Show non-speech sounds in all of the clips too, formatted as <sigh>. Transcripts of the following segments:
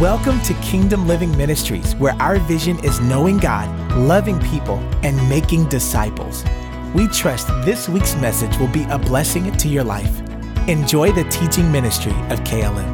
Welcome to Kingdom Living Ministries, where our vision is knowing God, loving people, and making disciples. We trust this week's message will be a blessing to your life. Enjoy the teaching ministry of KLM.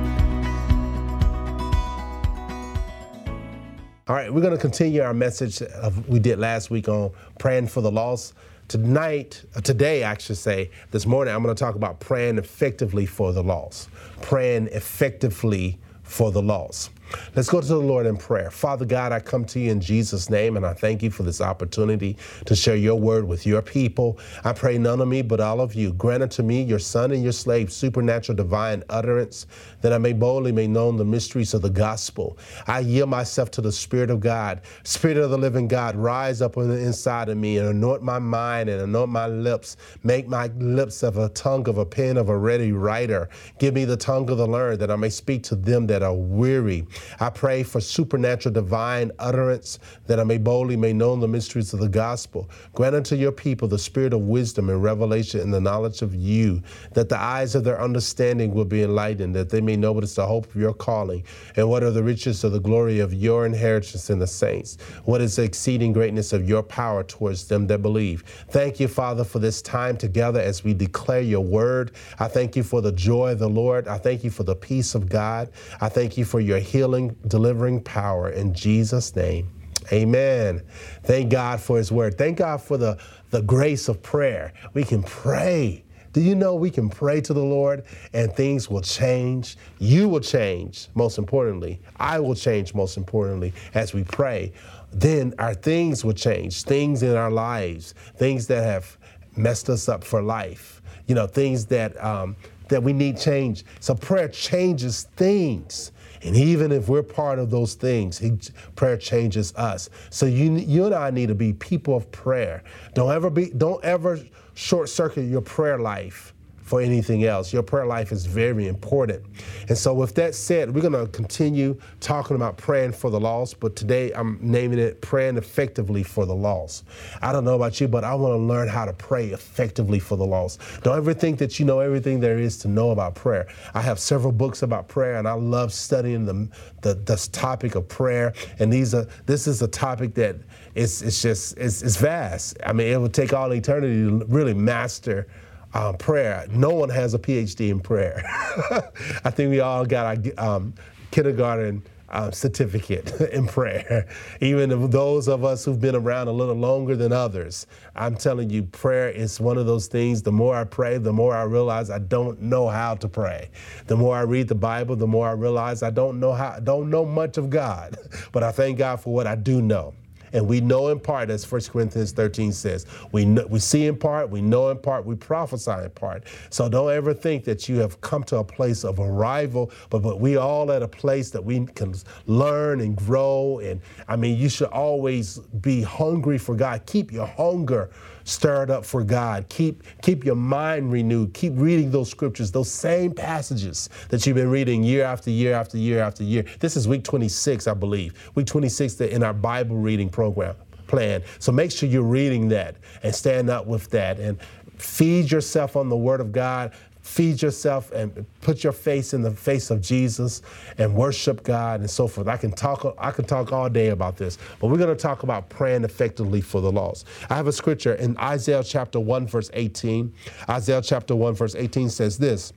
All right, we're going to continue our message of, we did last week on praying for the lost. Tonight, uh, today, I should say, this morning, I'm going to talk about praying effectively for the lost. Praying effectively for the lost. Let's go to the Lord in prayer. Father God, I come to you in Jesus' name and I thank you for this opportunity to share your word with your people. I pray none of me but all of you. Grant unto me, your son and your slave, supernatural divine utterance, that I may boldly make known the mysteries of the gospel. I yield myself to the Spirit of God. Spirit of the living God, rise up on the inside of me and anoint my mind and anoint my lips. Make my lips of a tongue of a pen of a ready writer. Give me the tongue of the learned that I may speak to them that are weary. I pray for supernatural divine utterance that I may boldly make known the mysteries of the gospel. Grant unto your people the spirit of wisdom and revelation and the knowledge of you, that the eyes of their understanding will be enlightened, that they may know what is the hope of your calling and what are the riches of the glory of your inheritance in the saints, what is the exceeding greatness of your power towards them that believe. Thank you, Father, for this time together as we declare your word. I thank you for the joy of the Lord. I thank you for the peace of God. I thank you for your healing healing, delivering power in Jesus' name. Amen. Thank God for His word. Thank God for the, the grace of prayer. We can pray. Do you know we can pray to the Lord and things will change? You will change, most importantly. I will change, most importantly, as we pray. Then our things will change, things in our lives, things that have messed us up for life, you know, things that, um, that we need change. So prayer changes things. And even if we're part of those things, he, prayer changes us. So you, you and I need to be people of prayer. Don't ever be, don't ever short circuit your prayer life for anything else. Your prayer life is very important. And so, with that said, we're going to continue talking about praying for the lost, but today I'm naming it praying effectively for the lost. I don't know about you, but I want to learn how to pray effectively for the lost. Don't ever think that you know everything there is to know about prayer. I have several books about prayer, and I love studying the, the this topic of prayer. And these are this is a topic that it's, it's just it's, it's vast. I mean, it will take all eternity to really master uh, prayer. No one has a PhD in prayer. <laughs> I think we all got our um, kindergarten uh, certificate <laughs> in prayer. Even those of us who've been around a little longer than others, I'm telling you, prayer is one of those things. The more I pray, the more I realize I don't know how to pray. The more I read the Bible, the more I realize I don't know how, don't know much of God. <laughs> But I thank God for what I do know. And we know in part, as 1 Corinthians 13 says, we, know, we see in part, we know in part, we prophesy in part. So don't ever think that you have come to a place of arrival, but, but we all at a place that we can learn and grow. And I mean, you should always be hungry for God. Keep your hunger stirred up for God. Keep, keep your mind renewed. Keep reading those scriptures, those same passages that you've been reading year after year after year after year. This is week 26, I believe. Week 26 in our Bible reading program plan. So make sure you're reading that and stand up with that and feed yourself on the Word of God feed yourself and put your face in the face of Jesus and worship God and so forth. I can talk I can talk all day about this, but we're going to talk about praying effectively for the lost. I have a scripture in Isaiah chapter 1 verse 18. Isaiah chapter 1 verse 18 says this: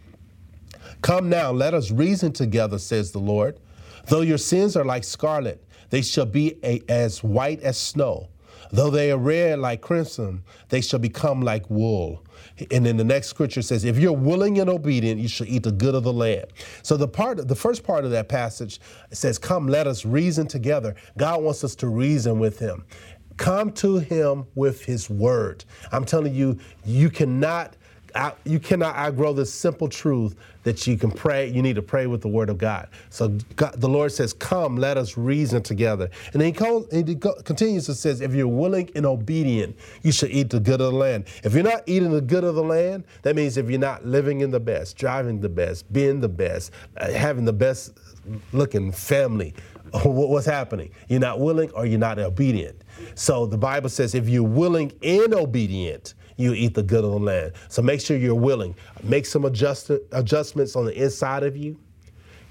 Come now, let us reason together, says the Lord. Though your sins are like scarlet, they shall be a, as white as snow. Though they are red like crimson, they shall become like wool. And then the next scripture says, if you're willing and obedient, you shall eat the good of the land. So the part, the first part of that passage says, come, let us reason together. God wants us to reason with him. Come to him with his word. I'm telling you, you cannot You cannot outgrow this simple truth that you can pray. You need to pray with the Word of God. So God, the Lord says, "Come, let us reason together." And then he, calls, and he continues to says, "If you're willing and obedient, you should eat the good of the land." If you're not eating the good of the land, that means if you're not living in the best, driving the best, being the best, uh, having the best looking family, <laughs> what's happening? You're not willing or you're not obedient. So the Bible says, if you're willing and obedient you eat the good of the land. So make sure you're willing. Make some adjust, adjustments on the inside of you.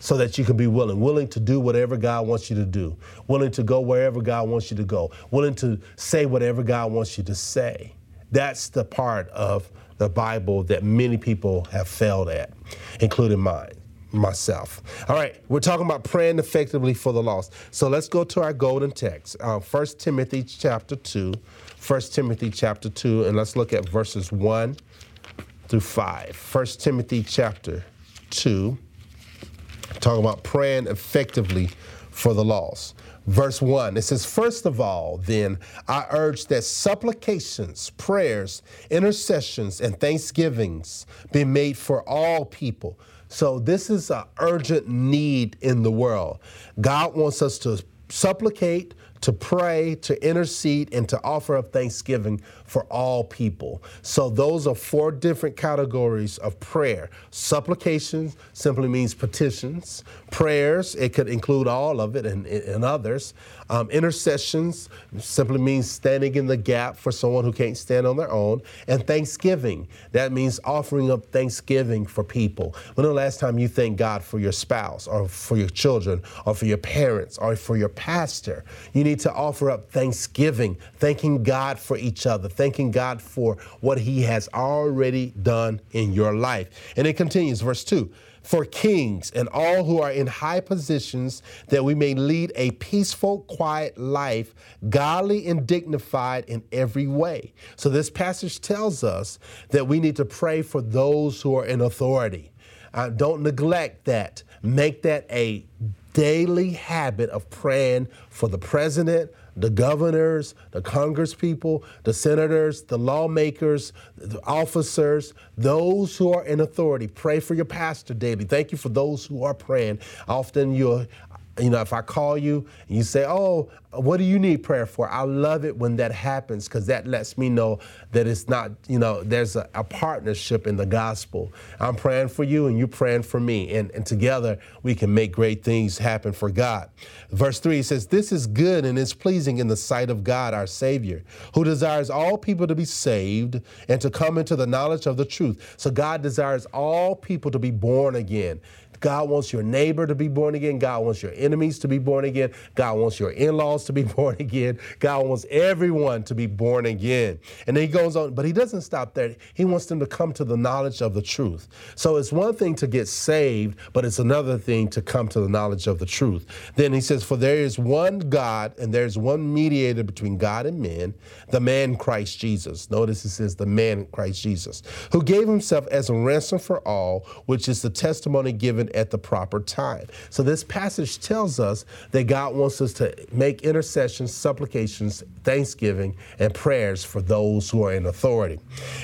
so that you can be willing, willing to do whatever God wants you to do, willing to go wherever God wants you to go, willing to say whatever God wants you to say. That's the part of the Bible that many people have failed at, including mine, myself. All right, we're talking about praying effectively for the lost. So let's go to our golden text, uh, 1 Timothy chapter 2. 1 Timothy chapter 2, and let's look at verses 1 through 5. 1 Timothy chapter 2 talking about praying effectively for the lost. Verse 1, it says, First of all, then, I urge that supplications, prayers, intercessions, and thanksgivings be made for all people. So, this is an urgent need in the world. God wants us to supplicate, to pray, to intercede, and to offer up thanksgiving for all people. So those are four different categories of prayer. Supplications simply means petitions. Prayers, it could include all of it and, and others. Um, intercessions simply means standing in the gap for someone who can't stand on their own. And thanksgiving, that means offering up thanksgiving for people. When the last time you thank God for your spouse or for your children or for your parents or for your pastor? You need to offer up thanksgiving, thanking God for each other, thanking God for what He has already done in your life. And it continues, verse 2 for kings and all who are in high positions, that we may lead a peaceful, quiet life, godly and dignified in every way. So, this passage tells us that we need to pray for those who are in authority. Uh, don't neglect that. Make that a daily habit of praying for the president, the governors, the congresspeople, the senators, the lawmakers, the officers, those who are in authority. Pray for your pastor daily. Thank you for those who are praying. Often you're you know, if I call you and you say, Oh, what do you need prayer for? I love it when that happens because that lets me know that it's not, you know, there's a, a, partnership in the gospel. I'm praying for you and you're praying for me. And, and together we can make great things happen for God. Verse 3 says, This is good and is pleasing in the sight of God, our Savior, who desires all people to be saved and to come into the knowledge of the truth. So God desires all people to be born again. God wants your neighbor to be born again. God wants your enemies to be born again. God wants your in laws to be <laughs> born again. God wants everyone to be born again. And then he goes on, but he doesn't stop there. He wants them to come to the knowledge of the truth. So it's one thing to get saved, but it's another thing to come to the knowledge of the truth. Then he says, For there is one God and there's one mediator between God and men, the man Christ Jesus. Notice it says the man Christ Jesus, who gave himself as a ransom for all, which is the testimony given at the proper time. So this passage tells us that God wants us to make intercessions, supplications, thanksgiving, and prayers for those who are in authority.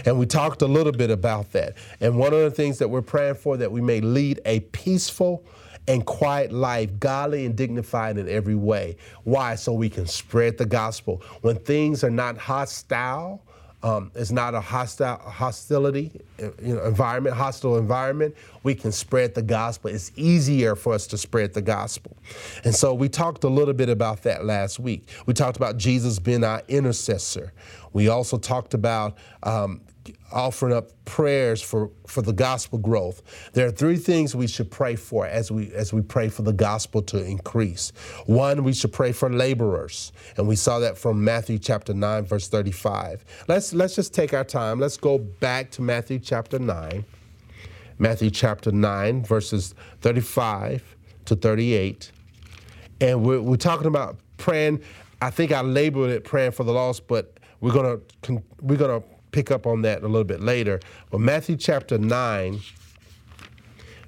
And we talked a little bit about that. And one of the things that we're praying for that we may lead a peaceful and quiet life, godly and dignified in every way. Why? So we can spread the gospel. When things are not hostile, um, it's not a hostile hostility you know, environment, hostile environment. We can spread the gospel. It's easier for us to spread the gospel. And so we talked a little bit about that last week. We talked about Jesus being our intercessor. We also talked about um, offering up prayers for, for the gospel growth. There are three things we should pray for as we as we pray for the gospel to increase. One, we should pray for laborers. And we saw that from Matthew chapter 9, verse 35. Let's let's just take our time. Let's go back to Matthew chapter 9. Matthew chapter 9, verses 35 to 38. And we're, we're talking about praying. I think I labeled it praying for the lost, but we're gonna we're gonna pick up on that a little bit later. But Matthew chapter 9,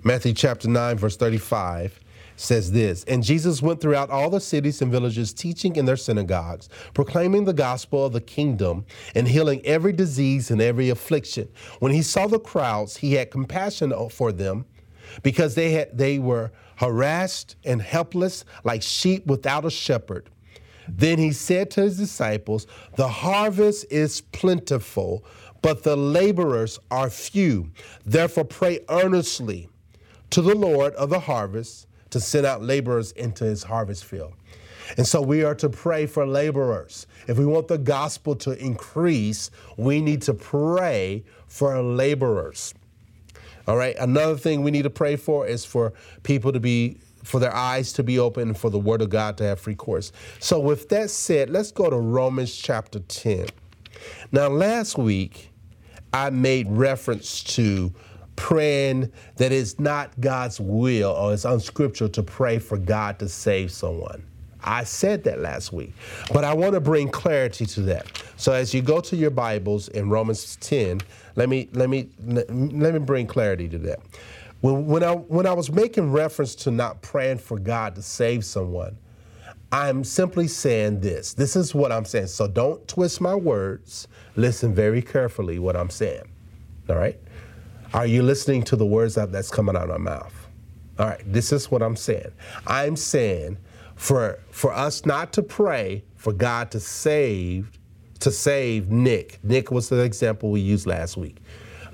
Matthew chapter 9, verse 35 says this And Jesus went throughout all the cities and villages, teaching in their synagogues, proclaiming the gospel of the kingdom, and healing every disease and every affliction. When he saw the crowds, he had compassion for them because they, had, they were harassed and helpless like sheep without a shepherd. Then he said to his disciples, The harvest is plentiful, but the laborers are few. Therefore, pray earnestly to the Lord of the harvest to send out laborers into his harvest field. And so we are to pray for laborers. If we want the gospel to increase, we need to pray for laborers. All right. Another thing we need to pray for is for people to be for their eyes to be open for the word of God to have free course. So with that said, let's go to Romans chapter 10. Now last week I made reference to praying that it's not God's will or it's unscriptural to pray for God to save someone. I said that last week, but I want to bring clarity to that. So as you go to your Bibles in Romans 10, let me let me let me bring clarity to that. When, when I when I was making reference to not praying for God to save someone, I'm simply saying this. This is what I'm saying. So don't twist my words. Listen very carefully what I'm saying. All right? Are you listening to the words that's coming out of my mouth? All right, this is what I'm saying. I'm saying for for us not to pray for God to save to save Nick. Nick was the example we used last week.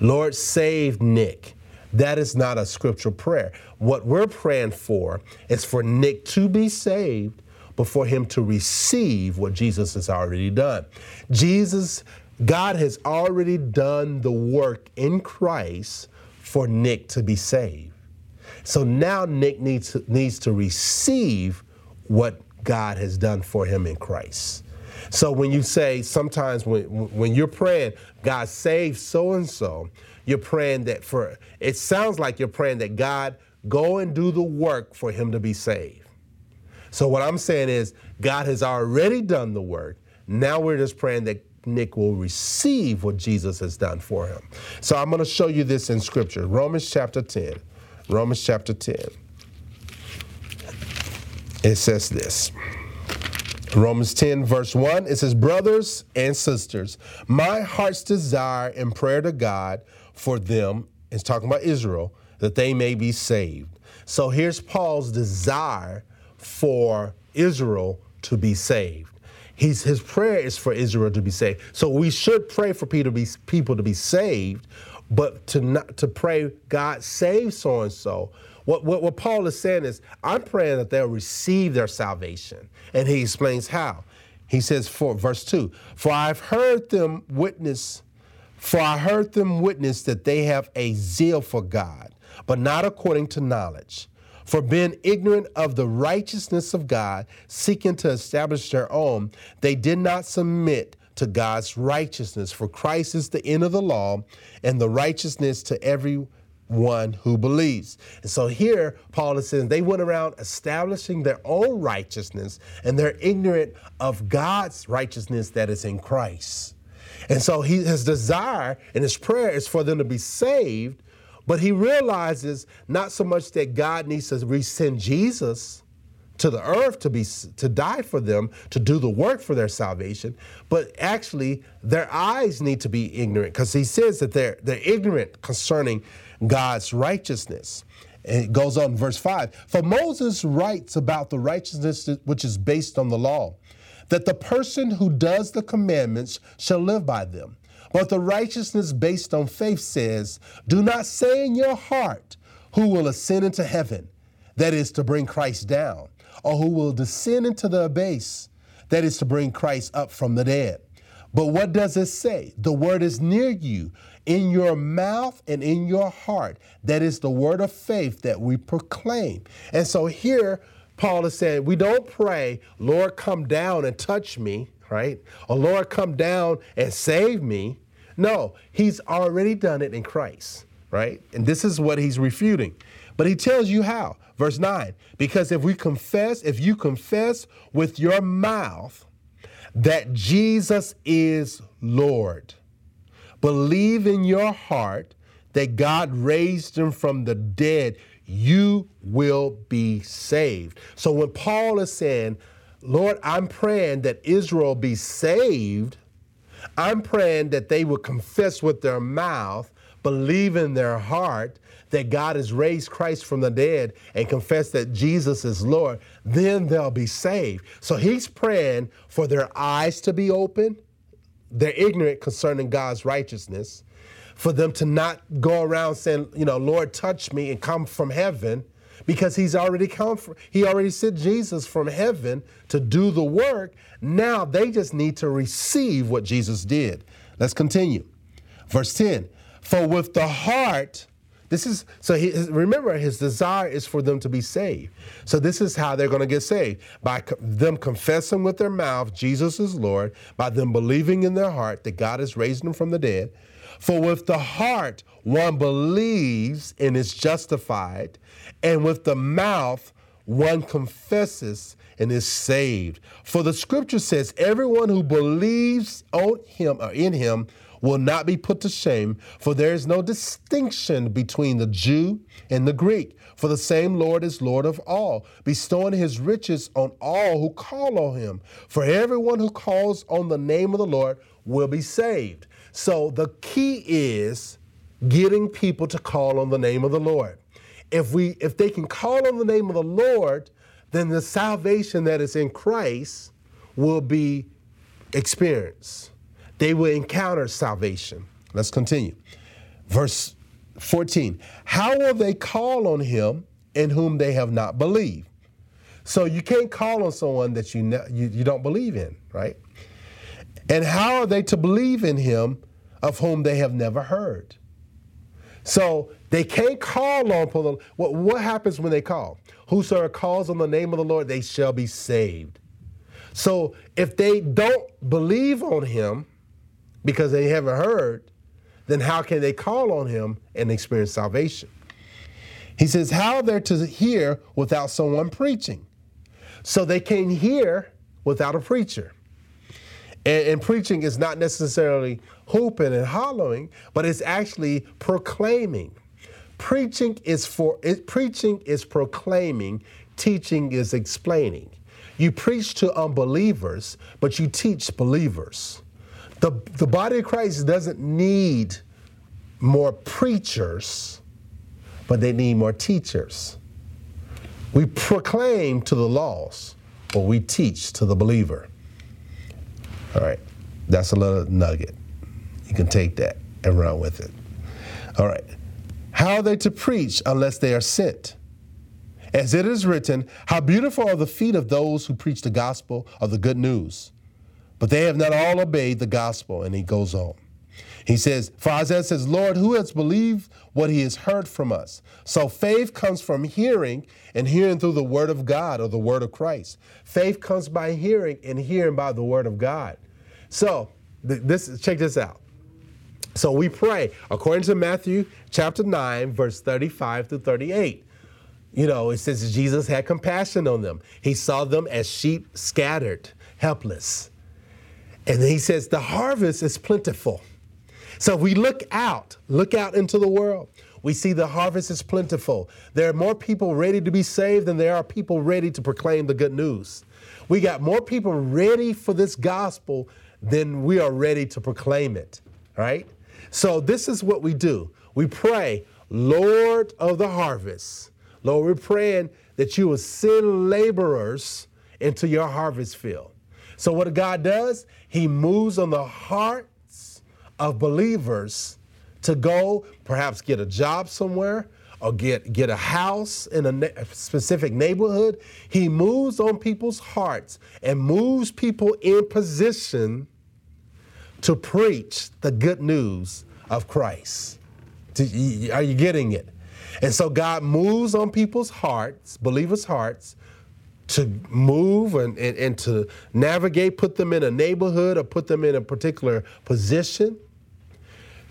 Lord, save Nick. That is not a scriptural prayer. What we're praying for is for Nick to be saved, but for him to receive what Jesus has already done. Jesus, God has already done the work in Christ for Nick to be saved. So now Nick needs to, needs to receive what God has done for him in Christ. So when you say sometimes when when you're praying, God save so and so, you're praying that for it sounds like you're praying that God go and do the work for him to be saved. So what I'm saying is God has already done the work. Now we're just praying that Nick will receive what Jesus has done for him. So I'm going to show you this in scripture. Romans chapter 10. Romans chapter 10 it says this. Romans 10, verse 1, it says, Brothers and sisters, my heart's desire and prayer to God for them, it's talking about Israel, that they may be saved. So here's Paul's desire for Israel to be saved. He's, his prayer is for Israel to be saved. So we should pray for people to be, people to be saved, but to not to pray, God save so and so what, what, what Paul is saying is, I'm praying that they'll receive their salvation. And he explains how. He says, for verse 2, for I've heard them witness, for I heard them witness that they have a zeal for God, but not according to knowledge. For being ignorant of the righteousness of God, seeking to establish their own, they did not submit to God's righteousness. For Christ is the end of the law, and the righteousness to every one who believes. And so here, Paul is saying they went around establishing their own righteousness and they're ignorant of God's righteousness that is in Christ. And so he, his desire and his prayer is for them to be saved, but he realizes not so much that God needs to resend Jesus to the earth to be to die for them to do the work for their salvation but actually their eyes need to be ignorant because he says that they're they're ignorant concerning God's righteousness. And it goes on verse 5 For Moses writes about the righteousness which is based on the law, that the person who does the commandments shall live by them. But the righteousness based on faith says, Do not say in your heart, Who will ascend into heaven? That is to bring Christ down. Or who will descend into the abyss? That is to bring Christ up from the dead. But what does it say? The word is near you, in your mouth and in your heart. That is the word of faith that we proclaim. And so here, Paul is saying, we don't pray, Lord, come down and touch me, right? Or Lord, come down and save me. No, he's already done it in Christ, right? And this is what he's refuting. But he tells you how. Verse 9, because if we confess, if you confess with your mouth that Jesus is Lord, believe in your heart that God raised him from the dead, you will be saved. So when Paul is saying, Lord, I'm praying that Israel be saved, I'm praying that they will confess with their mouth, believe in their heart that God has raised Christ from the dead and confess that Jesus is Lord, then they'll be saved. So he's praying for their eyes to be open they're ignorant concerning God's righteousness, for them to not go around saying, you know, Lord, touch me and come from heaven, because he's already come from, he already sent Jesus from heaven to do the work. Now they just need to receive what Jesus did. Let's continue. Verse 10 For with the heart, This is so. He, remember, his desire is for them to be saved. So this is how they're going to get saved by co- them confessing with their mouth Jesus is Lord, by them believing in their heart that God has raised him from the dead. For with the heart one believes and is justified, and with the mouth one confesses and is saved. For the scripture says, everyone who believes on him or in him will not be put to shame, for there is no distinction between the Jew and the Greek. For the same Lord is Lord of all, bestowing his riches on all who call on him. For everyone who calls on the name of the Lord will be saved. So the key is getting people to call on the name of the Lord. If we if they can call on the name of the Lord, then the salvation that is in Christ will be experienced. They will encounter salvation. Let's continue. Verse 14 How will they call on him in whom they have not believed? So you can't call on someone that you, ne- you, you don't believe in, right? And how are they to believe in him of whom they have never heard? So they can't call on the what, what happens when they call? Whosoever calls on the name of the Lord, they shall be saved. So if they don't believe on him because they haven't heard, then how can they call on him and experience salvation? He says, How are they to hear without someone preaching? So they can't hear without a preacher. And, and, preaching is not necessarily hooping and hollering, but it's actually proclaiming. Preaching is for it, preaching is proclaiming, teaching is explaining. You preach to unbelievers, but you teach believers. The, the body of Christ doesn't need more preachers, but they need more teachers. We proclaim to the lost, but we teach to the believer. All right, that's a little nugget. You can take that and run with it. All right. How are they to preach unless they are sent? As it is written, How beautiful are the feet of those who preach the gospel of the good news. But they have not all obeyed the gospel. And he goes on. He says, For Isaiah says, Lord, who has believed what he has heard from us? So faith comes from hearing, and hearing through the word of God or the word of Christ. Faith comes by hearing, and hearing by the word of God. So this check this out. So we pray according to Matthew chapter 9, verse 35 to 38. You know, it says Jesus had compassion on them. He saw them as sheep scattered, helpless. And he says, the harvest is plentiful. So if we look out, look out into the world, we see the harvest is plentiful. There are more people ready to be saved than there are people ready to proclaim the good news. We got more people ready for this gospel than we are ready to proclaim it, right? So this is what we do. We pray, Lord of the harvest. Lord, we're praying that you will send laborers into your harvest field. So what God does, he moves on the hearts of believers to go perhaps get a job somewhere or get, get a house in a, a specific neighborhood. He moves on people's hearts and moves people in position to preach the good news of Christ. Are you getting it? And so God moves on people's hearts, believers' hearts, to move and, and, and, to navigate, put them in a neighborhood or put them in a particular position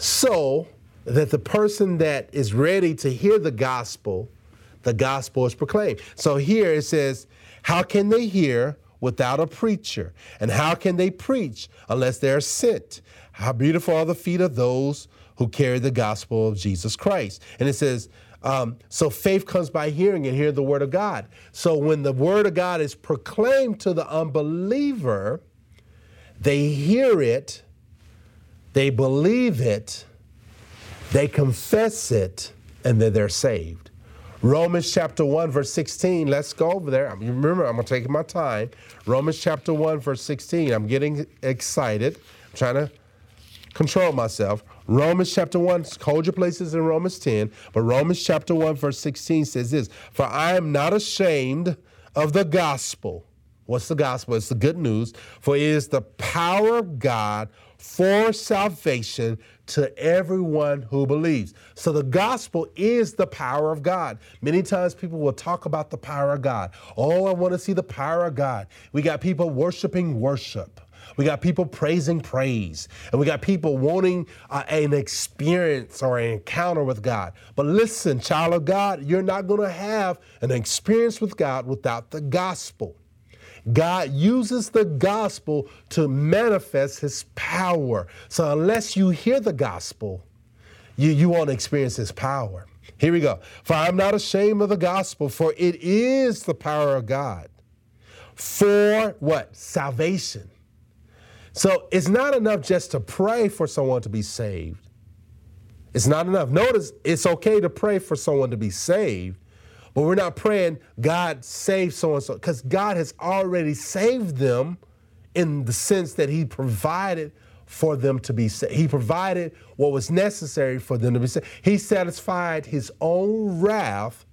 so that the person that is ready to hear the gospel, the gospel is proclaimed. So here it says, How can they hear without a preacher? And how can they preach unless they're sent? How beautiful are the feet of those who carry the gospel of Jesus Christ. And it says, um, so faith comes by hearing and hearing the word of God. So when the word of God is proclaimed to the unbeliever, they hear it, they believe it, they confess it, and then they're saved. Romans chapter 1, verse 16. Let's go over there. Remember, I'm going to take my time. Romans chapter 1, verse 16. I'm getting excited. I'm trying to control myself. Romans chapter 1, hold your places in Romans 10, but Romans chapter 1, verse 16 says this For I am not ashamed of the gospel. What's the gospel? It's the good news. For it is the power of God for salvation to everyone who believes. So the gospel is the power of God. Many times people will talk about the power of God. Oh, I want to see the power of God. We got people worshiping worship. We got people praising praise. And we got people wanting uh, an experience or an encounter with God. But listen, child of God, you're not going to have an experience with God without the gospel. God uses the gospel to manifest his power. So unless you hear the gospel, you, you won't experience his power. Here we go. For I'm not ashamed of the gospel, for it is the power of God for what? Salvation. So it's not enough just to pray for someone to be saved. It's not enough. Notice it's okay to pray for someone to be saved, but we're not praying, God save so and so, because God has already saved them in the sense that He provided for them to be saved. He provided what was necessary for them to be saved. He satisfied His own wrath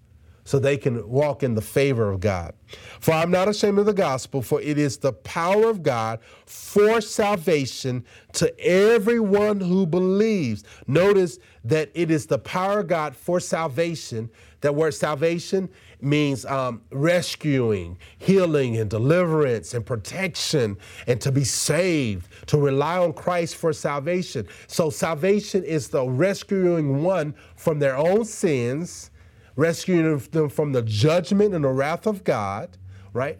so they can walk in the favor of God. For I'm not ashamed of the gospel, for it is the power of God for salvation to everyone who believes. Notice that it is the power of God for salvation. That word salvation means um, rescuing, healing, and deliverance, and protection, and to be saved, to rely on Christ for salvation. So, salvation is the rescuing one from their own sins rescuing them from the judgment and the wrath of God, right?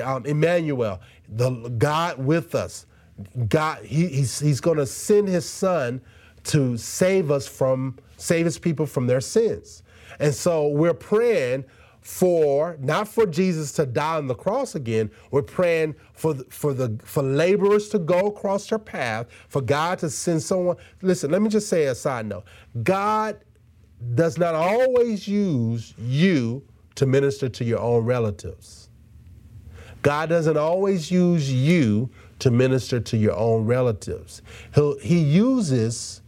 Um, Emmanuel, the God with us. God, he, he's, he's going to send his son to save us from, save his people from their sins. And so we're praying for, not for Jesus to die on the cross again, we're praying for, the, for, the, for laborers to go across their path, for God to send someone. Listen, let me just say a side note. God does not always use you to minister to your own relatives. God doesn't always use you to minister to your own relatives. He'll, he uses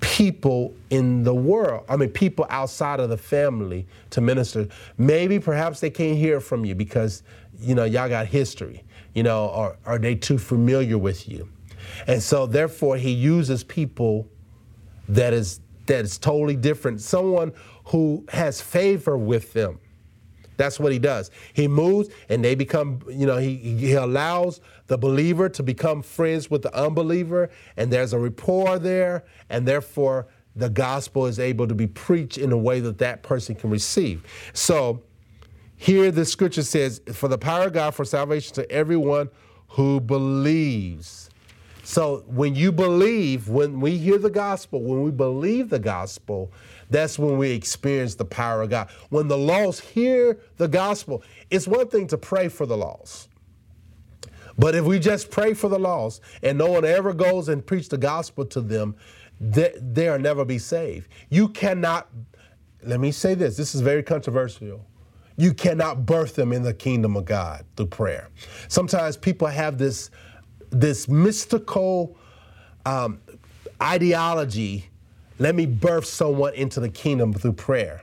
people in the world, I mean, people outside of the family to minister. Maybe perhaps they can't hear from you because, you know, y'all got history, you know, or are they too familiar with you? And so, therefore, he uses people that is that is totally different. Someone who has favor with them. That's what he does. He moves and they become, you know, he, he allows the believer to become friends with the unbeliever, and there's a rapport there, and therefore the gospel is able to be preached in a way that that person can receive. So here the scripture says, For the power of God for salvation to everyone who believes. So when you believe, when we hear the gospel, when we believe the gospel, that's when we experience the power of God. When the lost hear the gospel, it's one thing to pray for the lost. But if we just pray for the lost and no one ever goes and preach the gospel to them, they, they'll never be saved. You cannot, let me say this, this is very controversial. You cannot birth them in the kingdom of God through prayer. Sometimes people have this this mystical um, ideology let me birth someone into the kingdom through prayer.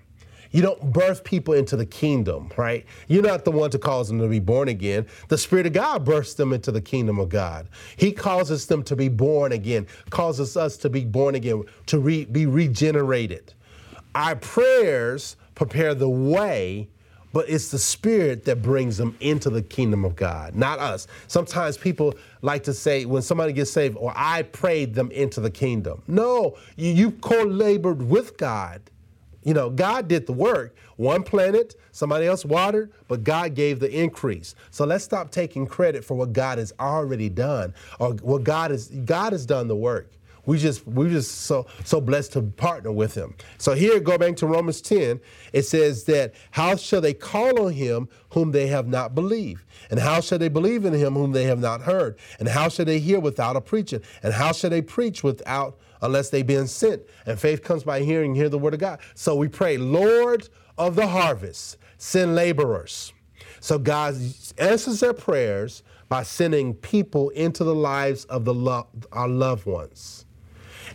You don't birth people into the kingdom, right? You're not the one to cause them to be born again. The Spirit of God births them into the kingdom of God. He causes them to be born again, causes us to be born again, to re- be regenerated. Our prayers prepare the way but it's the spirit that brings them into the kingdom of God, not us. Sometimes people like to say, when somebody gets saved, or I prayed them into the kingdom. No, you, you co labored with God. You know, God did the work. One planted, somebody else watered, but God gave the increase. So let's stop taking credit for what God has already done or what God has God has done the work. We just we just so so blessed to partner with him. So here, go back to Romans 10. It says that how shall they call on him whom they have not believed? And how shall they believe in him whom they have not heard? And how shall they hear without a preacher? And how shall they preach without unless they been sent? And faith comes by hearing, hear the word of God. So we pray, Lord of the harvest, send laborers. So God answers their prayers by sending people into the lives of the lo- our loved ones.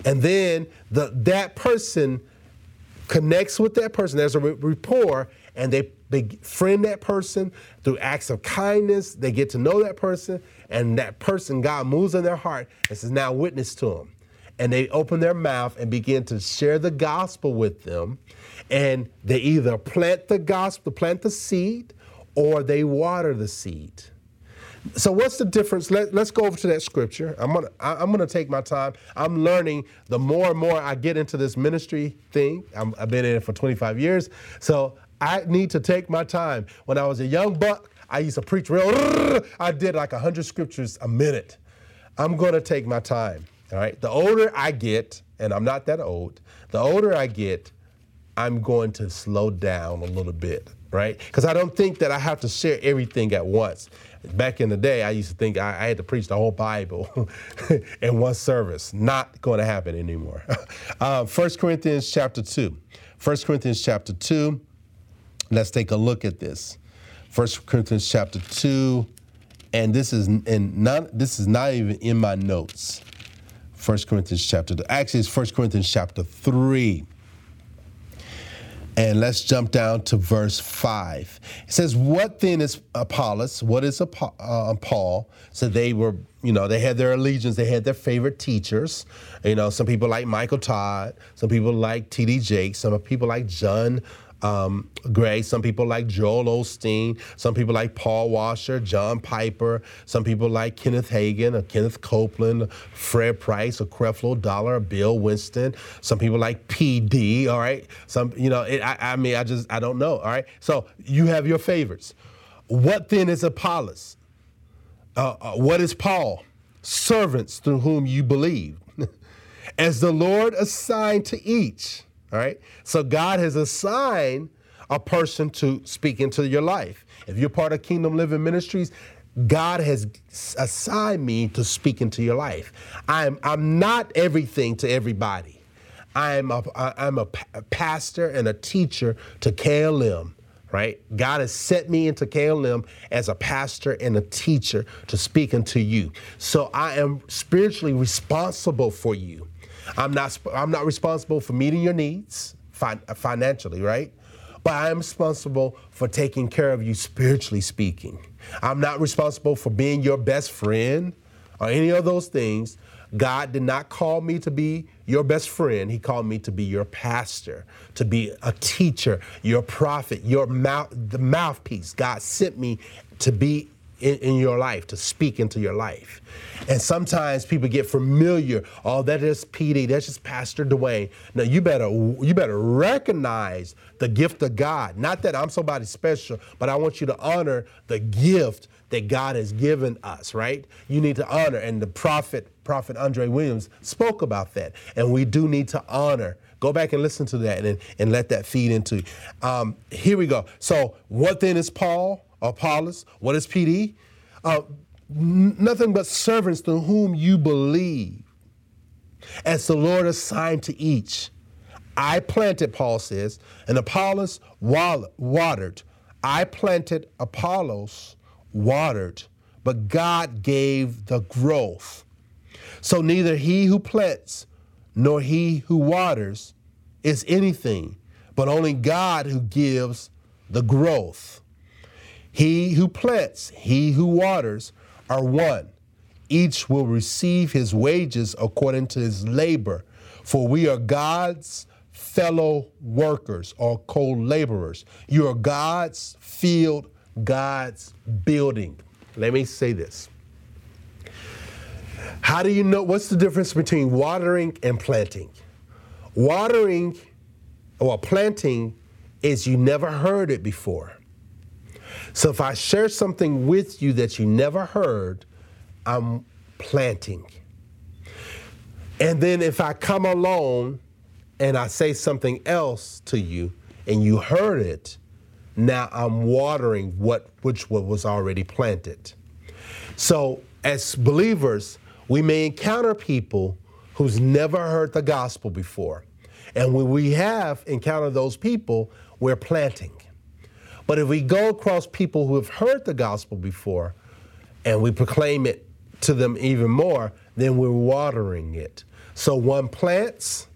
And then the, that person connects with that person. There's a rapport, and they befriend that person through acts of kindness. They get to know that person, and that person, God moves in their heart and says, Now witness to them. And they open their mouth and begin to share the gospel with them. And they either plant the gospel, plant the seed, or they water the seed. So what's the difference? Let, us go over to that scripture. I'm gonna I, am gonna take my time. I'm learning. The more and more I get into this ministry thing, i have been in it for 25 years. So I need to take my time. When I was a young buck, I used to preach real. I did like 100 scriptures a minute. I'm gonna take my time. All right. The older I get, and I'm not that old. The older I get, I'm going to slow down a little bit right? Because I don't think that I have to share everything at once. Back in the day, I used to think I, I had to preach the whole Bible <laughs> in one service. Not going to happen anymore. <laughs> uh, 1 Corinthians chapter 2. 1 Corinthians chapter 2. Let's take a look at this. 1 Corinthians chapter 2. And this is and not this is not even in my notes. 1 Corinthians chapter 2. Actually, it's 1 Corinthians chapter 3. And let's jump down to verse 5. It says, What then is Apollos? What is uh, Paul? So they were, you know, they had their allegiance, they had their favorite teachers. You know, some people like Michael Todd, some people like T.D. Jakes, some people like John um, Gray. Some people like Joel Osteen. Some people like Paul Washer, John Piper. Some people like Kenneth Hagin or Kenneth Copeland, Fred Price or Creflo Dollar, Bill Winston. Some people like PD. All right. Some, you know, it, I, I mean, I just, I don't know. All right. So you have your favorites. What then is Apollos? Uh, uh, what is Paul? Servants through whom you believe, <laughs> as the Lord assigned to each. All right. So God has assigned a person to speak into your life. If you're part of Kingdom Living Ministries, God has assigned me to speak into your life. I'm, I'm not everything to everybody. I'm a, I'm a pastor and a teacher to KLM, right? God has set me into KLM as a pastor and a teacher to speak into you. So I am spiritually responsible for you. I'm not, I'm not responsible for meeting your needs fin- uh, financially, right? But I am responsible for taking care of you spiritually speaking. I'm not responsible for being your best friend or any of those things. God did not call me to be your best friend. He called me to be your pastor, to be a teacher, your prophet, your mouth, the mouthpiece. God sent me to be in, in, your life, to speak into your life. And sometimes people get familiar. Oh, that is PD. That's just Pastor Dwayne. Now you better you better recognize the gift of God. Not that I'm somebody special, but I want you to honor the gift that God has given us. Right? You need to honor. And the prophet Prophet Andre Williams spoke about that. And we do need to honor. Go back and listen to that and, and let that feed into. Um, here we go. So what then is Paul? Apollos. What is PD? Uh, n- nothing but servants to whom you believe, as the Lord assigned to each. I planted, Paul says, and Apollos watered. I planted, Apollos watered, but God gave the growth. So neither he who plants nor he who waters is anything, but only God who gives the growth. He who plants, he who waters are one. Each will receive his wages according to his labor, for we are God's fellow workers or co laborers. You are God's field, God's building. Let me say this. How do you know what's the difference between watering and planting? Watering or planting is you never heard it before. So if I share something with you that you never heard, I'm planting. And then if I come along and I say something else to you and you heard it, now I'm watering what which was already planted. So as believers, we may encounter people who's never heard the gospel before. And when we have encountered those people, we're planting. But if we go across people who have heard the gospel before and we proclaim it to them even more, then we're watering it. So one plants,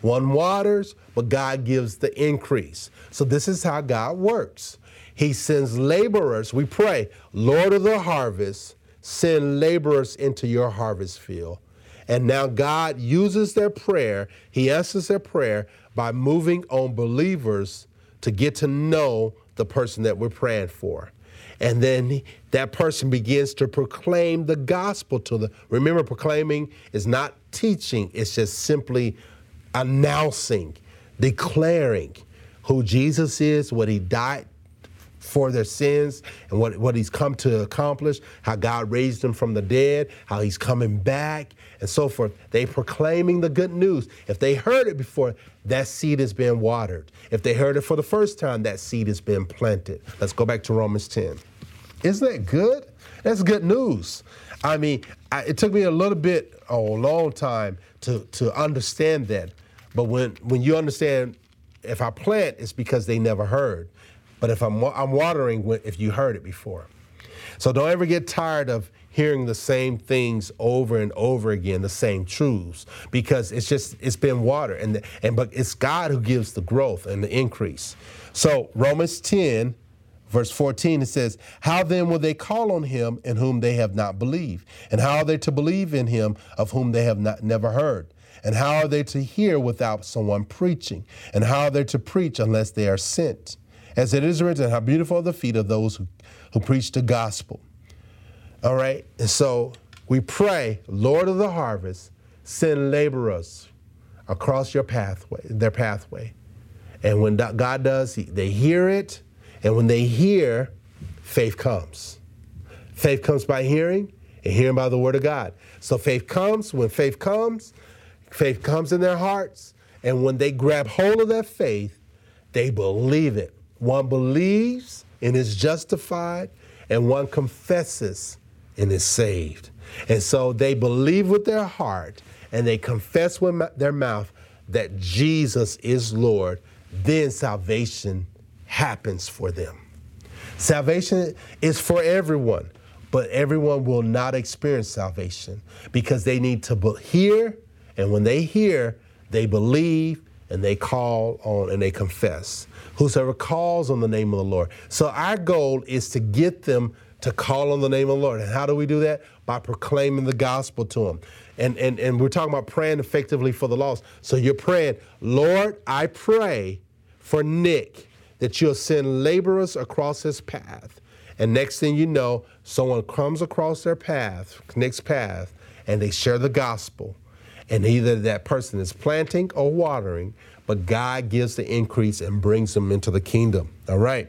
one waters, but God gives the increase. So this is how God works. He sends laborers. We pray, Lord of the harvest, send laborers into your harvest field. And now God uses their prayer, He answers their prayer by moving on believers to get to know the person that we're praying for. And then that person begins to proclaim the gospel to them. Remember, proclaiming is not teaching, it's just simply announcing, declaring who Jesus is, what he died for their sins and what, what he's come to accomplish, how God raised him from the dead, how he's coming back, and so forth. They proclaiming the good news. If they heard it before, that seed has been watered. If they heard it for the first time, that seed has been planted. Let's go back to Romans 10. Isn't that good? That's good news. I mean, I, it took me a little bit, oh, a long time to, to understand that. But when, when you understand, if I plant, it's because they never heard. But if I'm, I'm watering, if you heard it before. So don't ever get tired of hearing the same things over and over again, the same truths, because it's just it's been water, and and but it's God who gives the growth and the increase. So Romans 10, verse 14, it says, "How then will they call on him in whom they have not believed? And how are they to believe in him of whom they have not never heard?" And how are they to hear without someone preaching? And how are they to preach unless they are sent? As it is written, how beautiful are the feet of those who, who preach the gospel. All right? And so we pray, Lord of the harvest, send laborers across your pathway, their pathway. And when God does, they hear it. And when they hear, faith comes. Faith comes by hearing, and hearing by the word of God. So faith comes. When faith comes, faith comes in their hearts. And when they grab hold of that faith, they believe it. One believes and is justified, and one confesses and is saved. And so they believe with their heart and they confess with their mouth that Jesus is Lord. Then salvation happens for them. Salvation is for everyone, but everyone will not experience salvation because they need to hear, and when they hear, they believe and they call on and they confess. Whosoever calls on the name of the Lord. So our goal is to get them to call on the name of the Lord. And how do we do that? By proclaiming the gospel to them. And, and, and we're talking about praying effectively for the lost. So you're praying, Lord, I pray for Nick that you'll send laborers across his path. And next thing you know, someone comes across their path, Nick's path, and they share the gospel. And either that person is planting or watering, but God gives the increase and brings them into the kingdom. All right.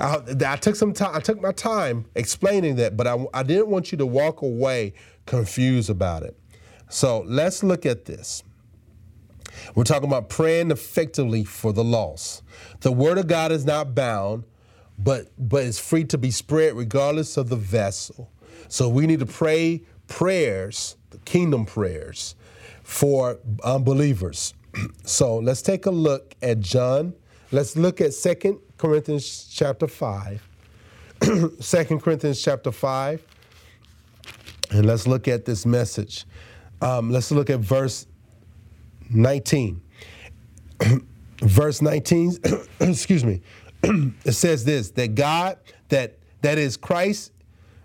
I, I, took some time. I took my time explaining that, but I, I didn't want you to walk away confused about it. So let's look at this. We're talking about praying effectively for the lost. The word of God is not bound, but but it's free to be spread regardless of the vessel. So we need to pray prayers, kingdom prayers, for unbelievers. <clears throat> so let's take a look at John. Let's look at Second Corinthians chapter 5. <clears throat> 2 Corinthians chapter 5. And let's look at this message. Um, let's look at verse 19. <clears throat> verse 19, excuse me, it says this that God, that that is Christ,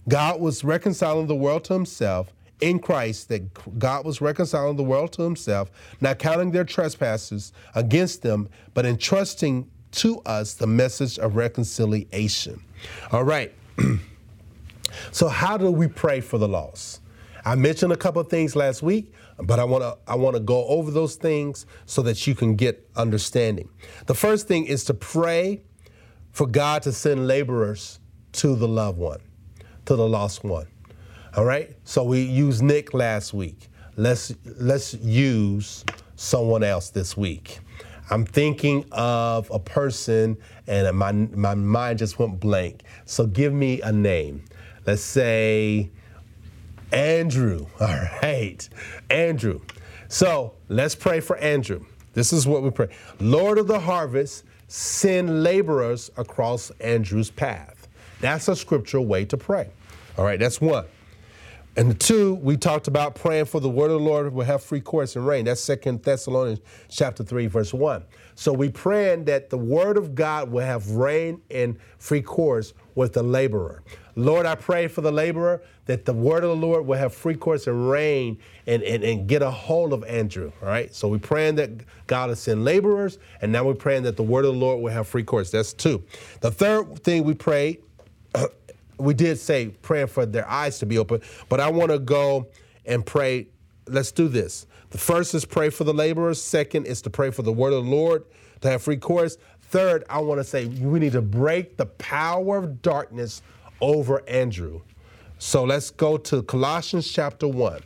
God was reconciling the world to himself in Christ, that God was reconciling the world to himself, not counting their trespasses against them, but entrusting to us the message of reconciliation. All right. <clears throat> so how do we pray for the lost? I mentioned a couple of things last week, but I want to I want to go over those things so that you can get understanding. The first thing is to pray for God to send laborers to the loved one, to the lost one. All right? So we used Nick last week. Let's let's use someone else this week. I'm thinking of a person and my, my mind just went blank. So give me a name. Let's say Andrew. <laughs> All right, Andrew. So let's pray for Andrew. This is what we pray Lord of the harvest, send laborers across Andrew's path. That's a scriptural way to pray. All right, that's one. And the two, we talked about praying for the word of the Lord will have free course and reign. That's Second Thessalonians chapter 3, verse 1. So we praying that the word of God will have reign and free course with the laborer. Lord, I pray for the laborer that the word of the Lord will have free course and reign and, and, and get a hold of Andrew. All right. So we're praying that God will send laborers, and now we're praying that the word of the Lord will have free course. That's two. The third thing we prayed <clears throat> we did say praying for their eyes to be open, but I want to go and pray. Let's do this. The first is pray for the laborers. Second is to pray for the word of the Lord to have free course. Third, I want to say we need to break the power of darkness over Andrew. So let's go to Colossians chapter 1.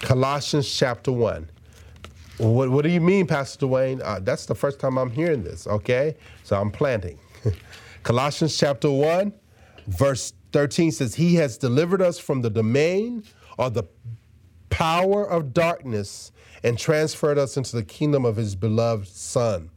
Colossians chapter 1. What, what do you mean, Pastor Dwayne? Uh, that's the first time I'm hearing this, okay? So I'm planting. <laughs> Colossians chapter 1 Verse 13 says, He has delivered us from the domain or the power of darkness and transferred us into the kingdom of His beloved Son.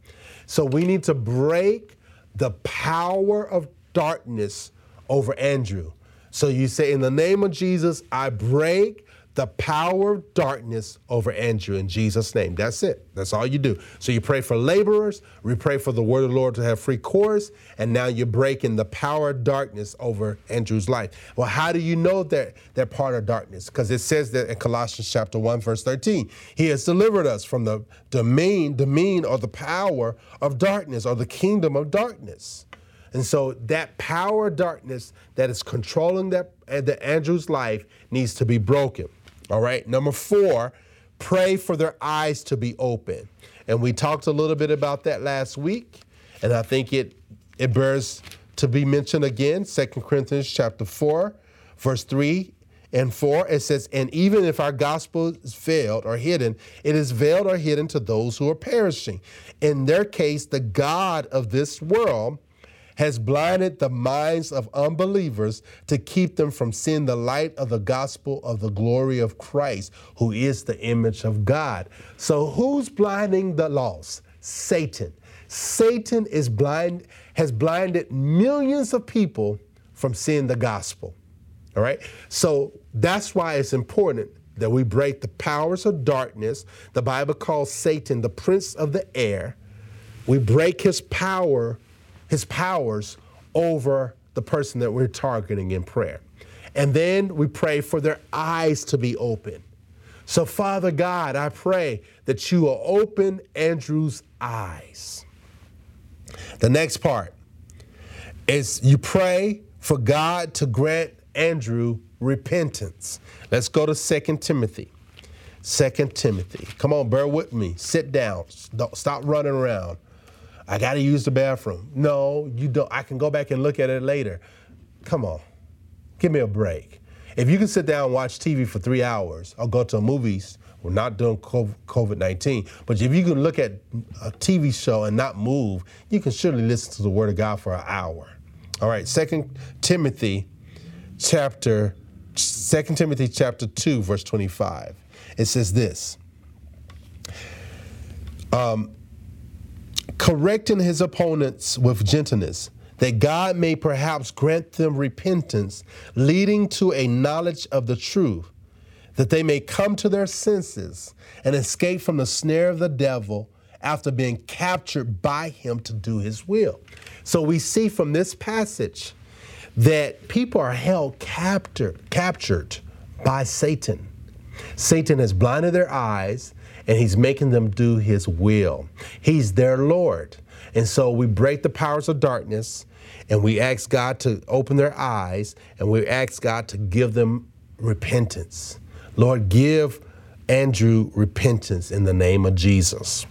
So we need to break the power of darkness over Andrew. So you say, In the name of Jesus, I break the power of darkness over Andrew in Jesus' name. That's it. That's all you do. So you pray for laborers, we pray for the word of the Lord to have free course, and now you're breaking the power of darkness over Andrew's life. Well, how do you know that they're part of darkness? Because it says that in Colossians chapter 1, verse 13, he has delivered us from the domain, domain or the power of darkness or the kingdom of darkness. And so that power of darkness that is controlling that, uh, that Andrew's life needs to be broken. All right. Number four, pray for their eyes to be open. And we talked a little bit about that last week, and I think it it bears to be mentioned again. Second Corinthians chapter 4, verse 3 and 4, it says, And even if our gospel is veiled or hidden, it is veiled or hidden to those who are perishing. In their case, the God of this world has blinded the minds of unbelievers to keep them from seeing the light of the gospel of the glory of Christ, who is the image of God. So, who's blinding the lost? Satan. Satan is blind, has blinded millions of people from seeing the gospel. All right? So that's why it's important that we break the powers of darkness. The Bible calls Satan the prince of the air. We break his power his powers over the person that we're targeting in prayer. And then we pray for their eyes to be open. So, Father God, I pray that you will open Andrew's eyes. The next part is you pray for God to grant Andrew repentance. Let's go to 2 Timothy. 2 Timothy. Come on, bear with me. Sit down. Don't stop running around. I got to use the bathroom. No, you don't. I can go back and look at it later. Come on, give me a break. If you can sit down and watch TV for three hours or go to a movies, we're not doing COVID 19, but if you can look at a TV show and not move, you can surely listen to the Word of God for an hour. All right, Second Timothy chapter, Second Timothy chapter 2, verse 25. It says this. Um, correcting his opponents with gentleness, that God may perhaps grant them repentance, leading to a knowledge of the truth, that they may come to their senses and escape from the snare of the devil after being captured by him to do his will. So we see from this passage that people are held captured, captured by Satan. Satan has blinded their eyes and he's making them do his will. He's their Lord. And so we break the powers of darkness and we ask God to open their eyes and we ask God to give them repentance. Lord, give Andrew repentance in the name of Jesus.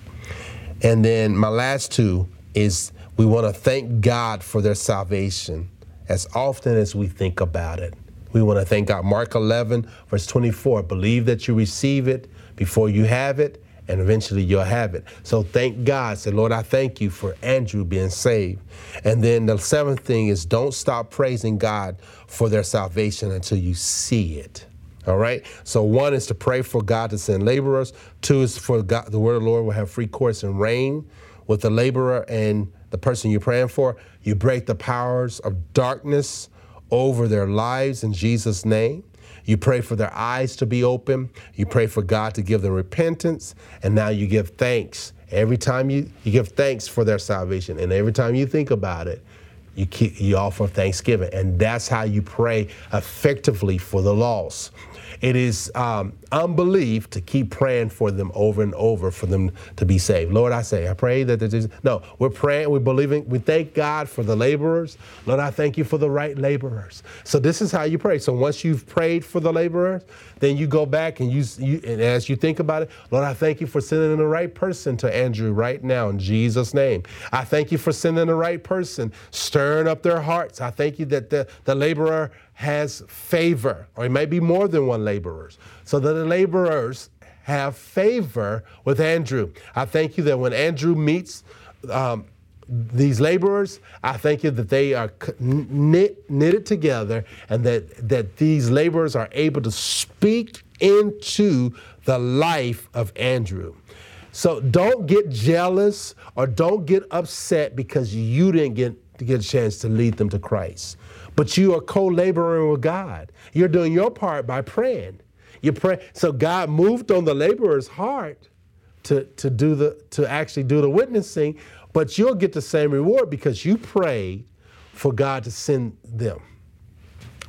And then my last two is we want to thank God for their salvation as often as we think about it. We want to thank God. Mark 11, verse 24 believe that you receive it, before you have it, and eventually you'll have it. So thank God. Say, Lord, I thank you for Andrew being saved. And then the seventh thing is don't stop praising God for their salvation until you see it. All right. So one is to pray for God to send laborers. Two is for God, the word of the Lord will have free course and reign with the laborer and the person you're praying for. You break the powers of darkness over their lives in Jesus' name. You pray for their eyes to be open. You pray for God to give them repentance. And now you give thanks. Every time you, you give thanks for their salvation. And every time you think about it, you, keep, you offer thanksgiving. And that's how you pray effectively for the lost. It is um, unbelief to keep praying for them over and over for them to be saved. Lord, I say, I pray that there's no, we're praying, we're believing, we thank God for the laborers. Lord, I thank you for the right laborers. So this is how you pray. So once you've prayed for the laborers, then you go back and you, you and as you think about it, Lord, I thank you for sending the right person to Andrew right now in Jesus' name. I thank you for sending the right person, stirring up their hearts. I thank you that the, the laborer has favor, or it may be more than one laborers, so that the laborers have favor with Andrew. I thank you that when Andrew meets um, these laborers, I thank you that they are knit, knitted together and that, that these laborers are able to speak into the life of Andrew. So don't get jealous or don't get upset because you didn't get, get a chance to lead them to Christ but you are co-laboring with God. You're doing your part by praying. You pray. So God moved on the laborer's heart to, to do the to actually do the witnessing, but you'll get the same reward because you prayed for God to send them.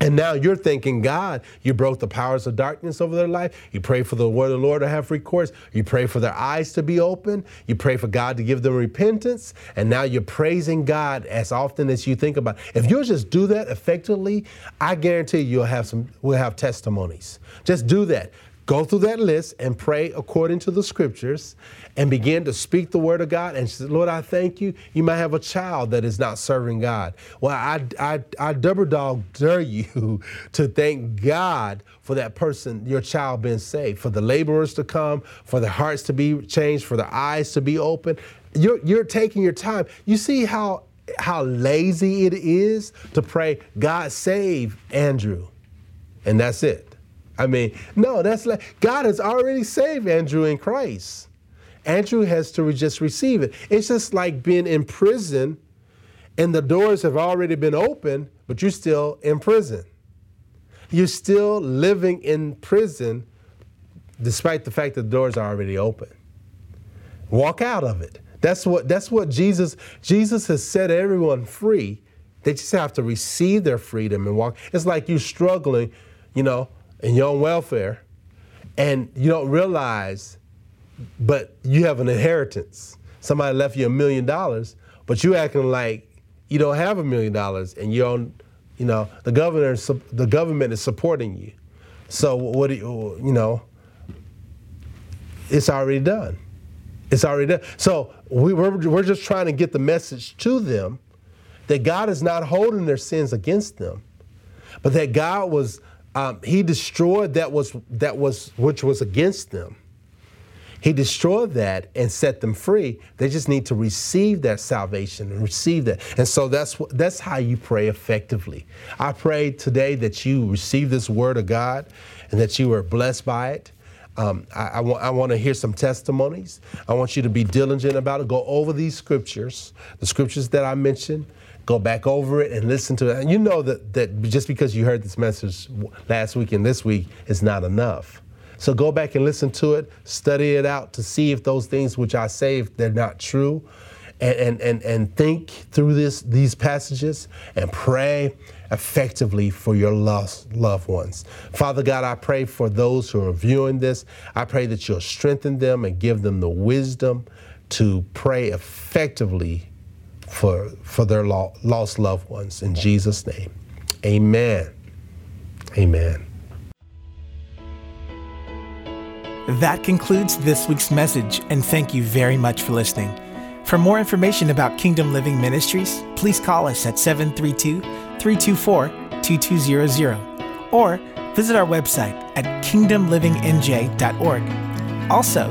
And now you're thanking God. You broke the powers of darkness over their life. You pray for the word of the Lord to have recourse. You pray for their eyes to be open. You pray for God to give them repentance. And now you're praising God as often as you think about. It. If you'll just do that effectively, I guarantee you'll have some. We'll have testimonies. Just do that. Go through that list and pray according to the scriptures and begin to speak the word of God and say, Lord, I thank you. You might have a child that is not serving God. Well, I, I, I double dog dare you <laughs> to thank God for that person, your child being saved, for the laborers to come, for the hearts to be changed, for the eyes to be open. You're, you're taking your time. You see how how lazy it is to pray, God save Andrew. And that's it. I mean, no, that's like God has already saved Andrew in Christ. Andrew has to just receive it. It's just like being in prison and the doors have already been opened, but you're still in prison. You're still living in prison despite the fact that the doors are already open. Walk out of it. That's what that's what Jesus Jesus has set everyone free. They just have to receive their freedom and walk. It's like you're struggling, you know, and you're on welfare and you don't realize, but you have an inheritance. Somebody left you a million dollars, but you acting like you don't have a million dollars and you're on, you know, the governor, the government is supporting you. So what do you, you know, it's already done. It's already done. So we, we're, we're just trying to get the message to them that God is not holding their sins against them, but that God was um, he destroyed that was that was which was against them. He destroyed that and set them free. They just need to receive that salvation and receive that. And so that's that's how you pray effectively. I pray today that you receive this word of God and that you are blessed by it. Um, I, I, want, I want to hear some testimonies. I want you to be diligent about it. Go over these scriptures, the scriptures that I mentioned go back over it and listen to it. And you know that, that just because you heard this message last week and this week is not enough. So go back and listen to it, study it out to see if those things which I say, if they're not true. And, and, and, and think through this, these passages and pray effectively for your lost loved ones. Father God, I pray for those who are viewing this. I pray that you'll strengthen them and give them the wisdom to pray effectively for, for their lo- lost loved ones. In Jesus' name, amen. Amen. That concludes this week's message, and thank you very much for listening. For more information about Kingdom Living Ministries, please call us at 732 324 2200 or visit our website at kingdomlivingnj.org. Also,